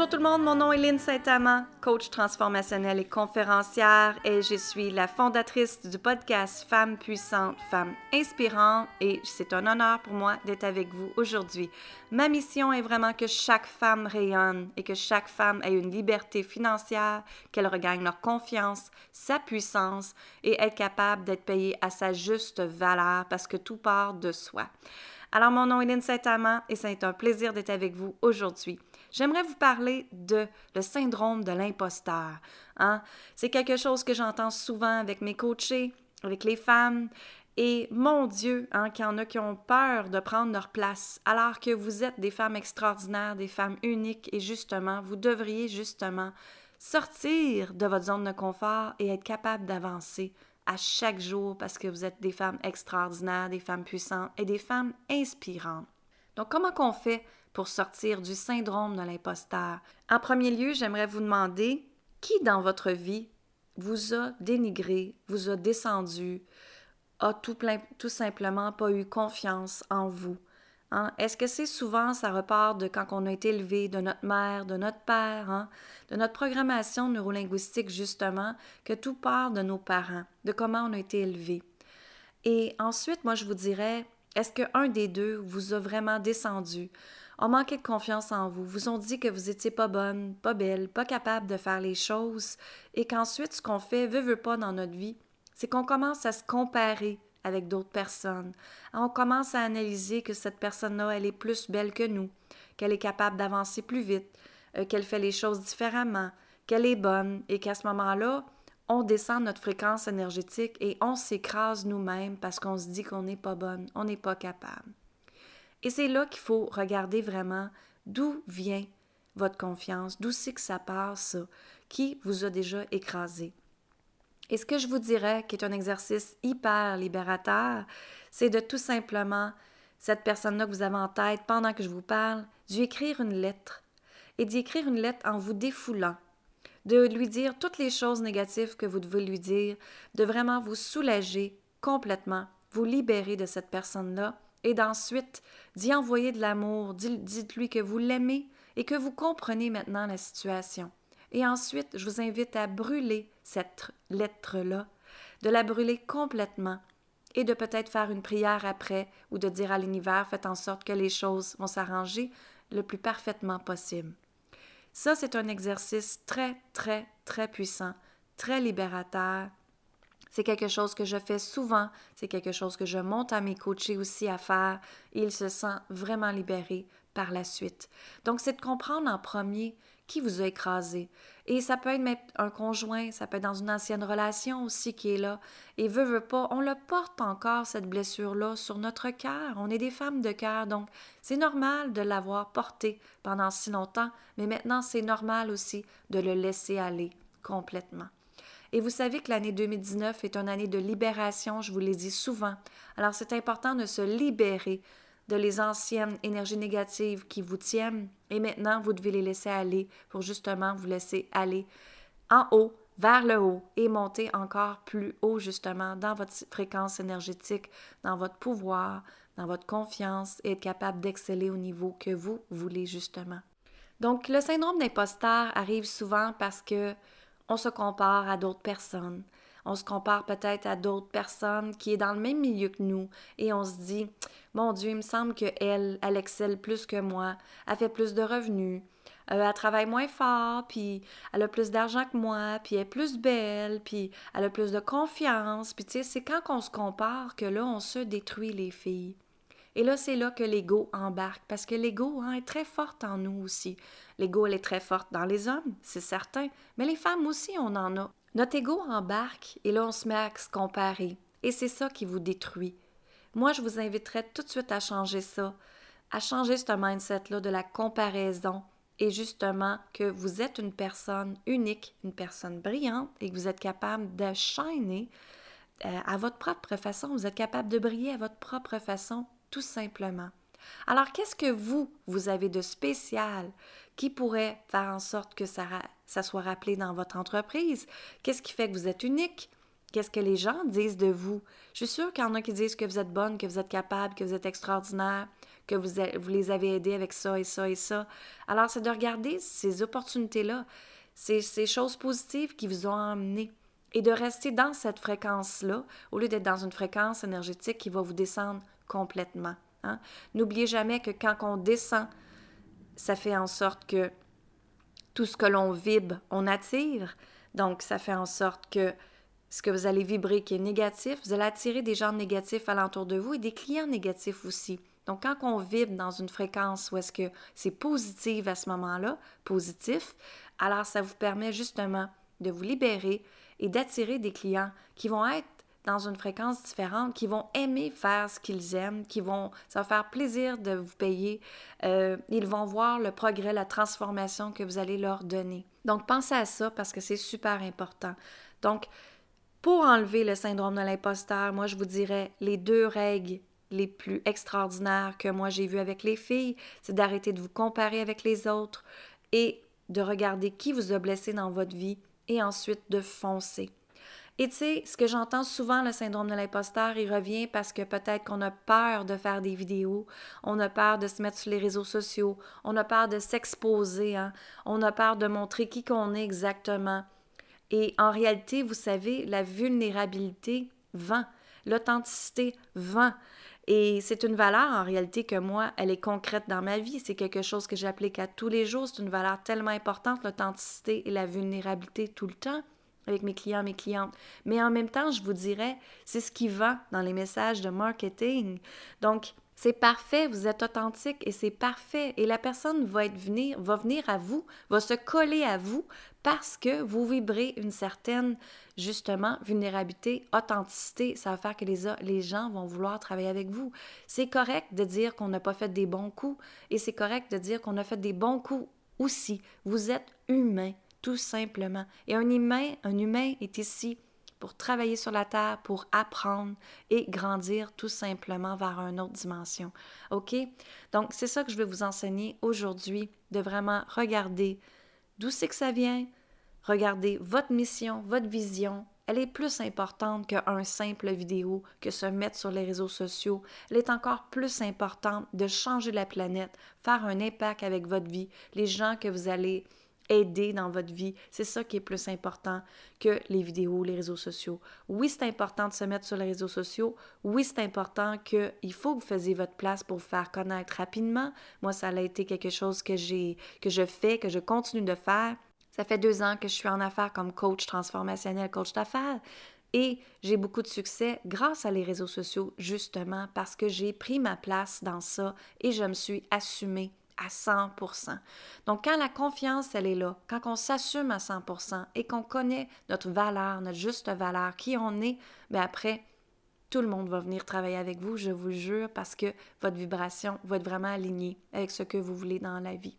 Bonjour tout le monde, mon nom est Lynne Saint-Amand, coach transformationnelle et conférencière et je suis la fondatrice du podcast Femmes puissantes, Femmes inspirantes et c'est un honneur pour moi d'être avec vous aujourd'hui. Ma mission est vraiment que chaque femme rayonne et que chaque femme ait une liberté financière, qu'elle regagne leur confiance, sa puissance et être capable d'être payée à sa juste valeur parce que tout part de soi. Alors, mon nom est Lynne Saint-Amand et c'est un plaisir d'être avec vous aujourd'hui j'aimerais vous parler de le syndrome de l'imposteur. Hein? C'est quelque chose que j'entends souvent avec mes coachés, avec les femmes. Et mon Dieu, hein, qu'il y en a qui ont peur de prendre leur place, alors que vous êtes des femmes extraordinaires, des femmes uniques, et justement, vous devriez justement sortir de votre zone de confort et être capable d'avancer à chaque jour parce que vous êtes des femmes extraordinaires, des femmes puissantes et des femmes inspirantes. Donc, comment qu'on fait pour sortir du syndrome de l'imposteur? En premier lieu, j'aimerais vous demander qui dans votre vie vous a dénigré, vous a descendu, a tout, tout simplement pas eu confiance en vous? Hein? Est-ce que c'est souvent, ça repart de quand on a été élevé, de notre mère, de notre père, hein? de notre programmation neurolinguistique justement, que tout part de nos parents, de comment on a été élevé. Et ensuite, moi, je vous dirais, est-ce qu'un des deux vous a vraiment descendu, ont manqué de confiance en vous, vous ont dit que vous étiez pas bonne, pas belle, pas capable de faire les choses, et qu'ensuite, ce qu'on fait, veut, veut pas dans notre vie, c'est qu'on commence à se comparer avec d'autres personnes. On commence à analyser que cette personne-là, elle est plus belle que nous, qu'elle est capable d'avancer plus vite, euh, qu'elle fait les choses différemment, qu'elle est bonne, et qu'à ce moment-là, on descend notre fréquence énergétique et on s'écrase nous-mêmes parce qu'on se dit qu'on n'est pas bonne, on n'est pas capable. Et c'est là qu'il faut regarder vraiment d'où vient votre confiance, d'où c'est que ça passe, ça, qui vous a déjà écrasé. Et ce que je vous dirais, qui est un exercice hyper libérateur, c'est de tout simplement, cette personne-là que vous avez en tête pendant que je vous parle, d'y écrire une lettre. Et d'y écrire une lettre en vous défoulant. De lui dire toutes les choses négatives que vous devez lui dire, de vraiment vous soulager complètement, vous libérer de cette personne-là et d'ensuite d'y envoyer de l'amour, dites-lui que vous l'aimez et que vous comprenez maintenant la situation. Et ensuite, je vous invite à brûler cette lettre-là, de la brûler complètement et de peut-être faire une prière après ou de dire à l'univers, faites en sorte que les choses vont s'arranger le plus parfaitement possible. Ça, c'est un exercice très, très, très puissant, très libérateur c'est quelque chose que je fais souvent, c'est quelque chose que je monte à mes coachés aussi à faire ils se sentent vraiment libérés par la suite. Donc, c'est de comprendre en premier qui vous a écrasé. Et ça peut être un conjoint, ça peut être dans une ancienne relation aussi qui est là. Et veut, veut pas, on le porte encore, cette blessure-là, sur notre cœur. On est des femmes de cœur, donc c'est normal de l'avoir porté pendant si longtemps, mais maintenant c'est normal aussi de le laisser aller complètement. Et vous savez que l'année 2019 est une année de libération, je vous l'ai dit souvent. Alors c'est important de se libérer de les anciennes énergies négatives qui vous tiennent et maintenant vous devez les laisser aller pour justement vous laisser aller en haut, vers le haut et monter encore plus haut justement dans votre fréquence énergétique, dans votre pouvoir, dans votre confiance et être capable d'exceller au niveau que vous voulez justement. Donc le syndrome d'imposteur arrive souvent parce que on se compare à d'autres personnes. On se compare peut-être à d'autres personnes qui est dans le même milieu que nous et on se dit mon Dieu, il me semble que elle, elle excelle plus que moi, elle fait plus de revenus, euh, elle travaille moins fort, puis elle a plus d'argent que moi, puis elle est plus belle, puis elle a plus de confiance, puis tu sais, c'est quand on se compare que là on se détruit les filles. Et là, c'est là que l'ego embarque, parce que l'ego hein, est très forte en nous aussi. L'ego, elle est très forte dans les hommes, c'est certain, mais les femmes aussi, on en a. Notre ego embarque, et là, on se met à se comparer. Et c'est ça qui vous détruit. Moi, je vous inviterais tout de suite à changer ça, à changer ce mindset-là de la comparaison, et justement que vous êtes une personne unique, une personne brillante, et que vous êtes capable de euh, à votre propre façon, vous êtes capable de briller à votre propre façon tout simplement. Alors, qu'est-ce que vous, vous avez de spécial qui pourrait faire en sorte que ça, soit rappelé dans votre entreprise? Qu'est-ce qui fait que vous êtes unique? Qu'est-ce que les gens disent de vous? Je suis sûre qu'il y en a qui disent que vous êtes bonne, que vous êtes capable, que vous êtes extraordinaire, que vous, les avez aidés avec ça et ça et ça. Alors, c'est de regarder ces opportunités-là, ces, ces choses positives qui vous ont amené et de rester dans cette fréquence-là au lieu d'être dans une fréquence énergétique qui va vous descendre complètement. Hein. N'oubliez jamais que quand on descend, ça fait en sorte que tout ce que l'on vibre, on attire. Donc, ça fait en sorte que ce que vous allez vibrer qui est négatif, vous allez attirer des gens négatifs alentour de vous et des clients négatifs aussi. Donc, quand on vibre dans une fréquence où est-ce que c'est positif à ce moment-là, positif, alors ça vous permet justement de vous libérer et d'attirer des clients qui vont être dans une fréquence différente, qui vont aimer faire ce qu'ils aiment, qui vont, ça faire plaisir de vous payer. Euh, ils vont voir le progrès, la transformation que vous allez leur donner. Donc, pensez à ça parce que c'est super important. Donc, pour enlever le syndrome de l'imposteur, moi, je vous dirais les deux règles les plus extraordinaires que moi j'ai vues avec les filles, c'est d'arrêter de vous comparer avec les autres et de regarder qui vous a blessé dans votre vie et ensuite de foncer. Et tu sais, ce que j'entends souvent, le syndrome de l'imposteur, il revient parce que peut-être qu'on a peur de faire des vidéos, on a peur de se mettre sur les réseaux sociaux, on a peur de s'exposer, hein? on a peur de montrer qui qu'on est exactement. Et en réalité, vous savez, la vulnérabilité vend, l'authenticité vend. Et c'est une valeur en réalité que moi, elle est concrète dans ma vie. C'est quelque chose que j'applique à tous les jours. C'est une valeur tellement importante, l'authenticité et la vulnérabilité tout le temps avec mes clients, mes clientes. Mais en même temps, je vous dirais, c'est ce qui va dans les messages de marketing. Donc, c'est parfait, vous êtes authentique et c'est parfait. Et la personne va, être venir, va venir à vous, va se coller à vous parce que vous vibrez une certaine, justement, vulnérabilité, authenticité. Ça va faire que les, les gens vont vouloir travailler avec vous. C'est correct de dire qu'on n'a pas fait des bons coups et c'est correct de dire qu'on a fait des bons coups aussi. Vous êtes humain tout simplement. Et un humain, un est ici pour travailler sur la terre, pour apprendre et grandir tout simplement vers une autre dimension. OK? Donc, c'est ça que je vais vous enseigner aujourd'hui, de vraiment regarder d'où c'est que ça vient, regarder votre mission, votre vision. Elle est plus importante qu'un simple vidéo, que se mettre sur les réseaux sociaux. Elle est encore plus importante de changer la planète, faire un impact avec votre vie, les gens que vous allez aider dans votre vie. C'est ça qui est plus important que les vidéos, les réseaux sociaux. Oui, c'est important de se mettre sur les réseaux sociaux. Oui, c'est important qu'il faut que vous fassiez votre place pour vous faire connaître rapidement. Moi, ça a été quelque chose que j'ai, que je fais, que je continue de faire. Ça fait deux ans que je suis en affaires comme coach transformationnel, coach d'affaires. Et j'ai beaucoup de succès grâce à les réseaux sociaux, justement, parce que j'ai pris ma place dans ça et je me suis assumée à 100% Donc, quand la confiance, elle est là, quand on s'assume à 100% et qu'on connaît notre valeur, notre juste valeur, qui on est, bien après, tout le monde va venir travailler avec vous, je vous jure, parce que votre vibration va être vraiment alignée avec ce que vous voulez dans la vie.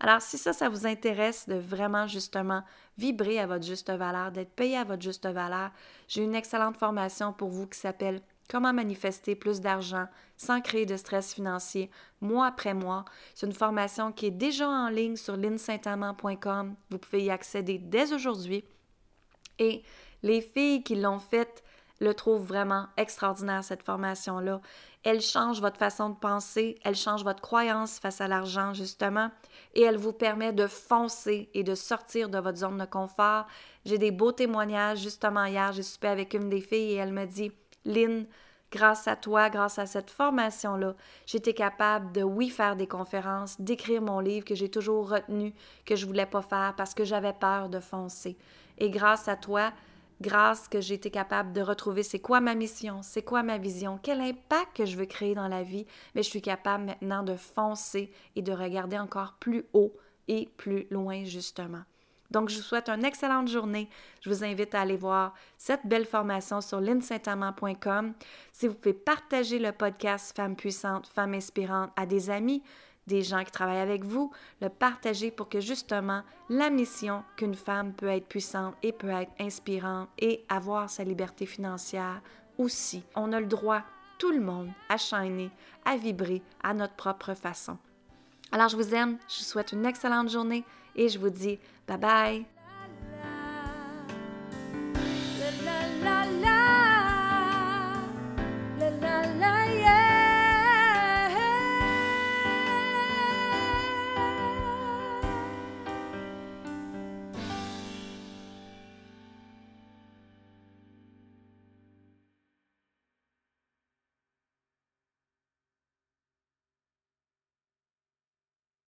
Alors, si ça, ça vous intéresse de vraiment justement vibrer à votre juste valeur, d'être payé à votre juste valeur, j'ai une excellente formation pour vous qui s'appelle Comment manifester plus d'argent sans créer de stress financier mois après mois? C'est une formation qui est déjà en ligne sur linsaintamant.com. Vous pouvez y accéder dès aujourd'hui. Et les filles qui l'ont faite le trouvent vraiment extraordinaire, cette formation-là. Elle change votre façon de penser, elle change votre croyance face à l'argent, justement, et elle vous permet de foncer et de sortir de votre zone de confort. J'ai des beaux témoignages. Justement, hier, j'ai soupé avec une des filles et elle me dit Lynn, grâce à toi, grâce à cette formation-là, j'étais capable de, oui, faire des conférences, d'écrire mon livre que j'ai toujours retenu, que je voulais pas faire parce que j'avais peur de foncer. Et grâce à toi, grâce que j'ai été capable de retrouver c'est quoi ma mission, c'est quoi ma vision, quel impact que je veux créer dans la vie, mais je suis capable maintenant de foncer et de regarder encore plus haut et plus loin, justement. Donc, je vous souhaite une excellente journée. Je vous invite à aller voir cette belle formation sur linsaintamant.com. Si vous pouvez partager le podcast Femmes puissantes, Femmes inspirantes à des amis, des gens qui travaillent avec vous, le partager pour que justement la mission qu'une femme peut être puissante et peut être inspirante et avoir sa liberté financière aussi. On a le droit, tout le monde, à shiner, à vibrer à notre propre façon. Alors, je vous aime, je vous souhaite une excellente journée et je vous dis bye bye.